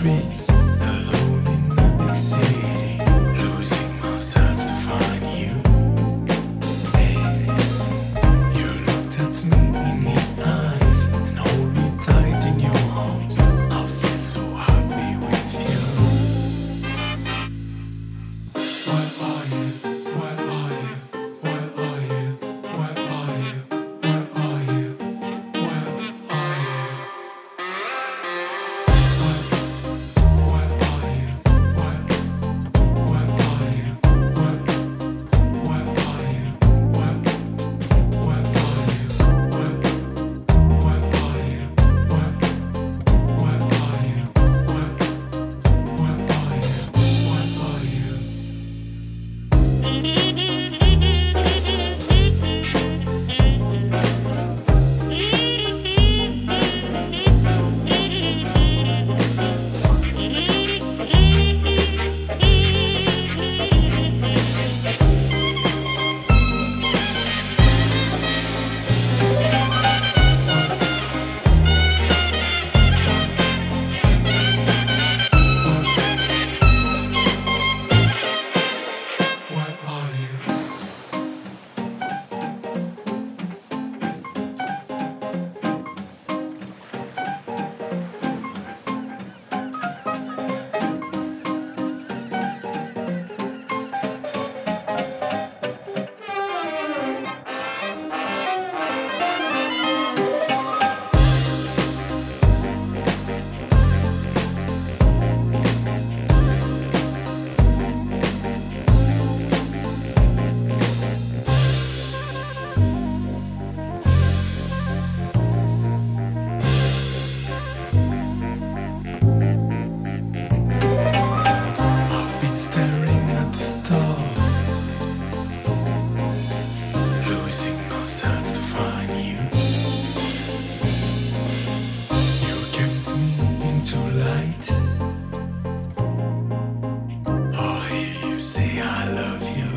streets. Dee say I love you.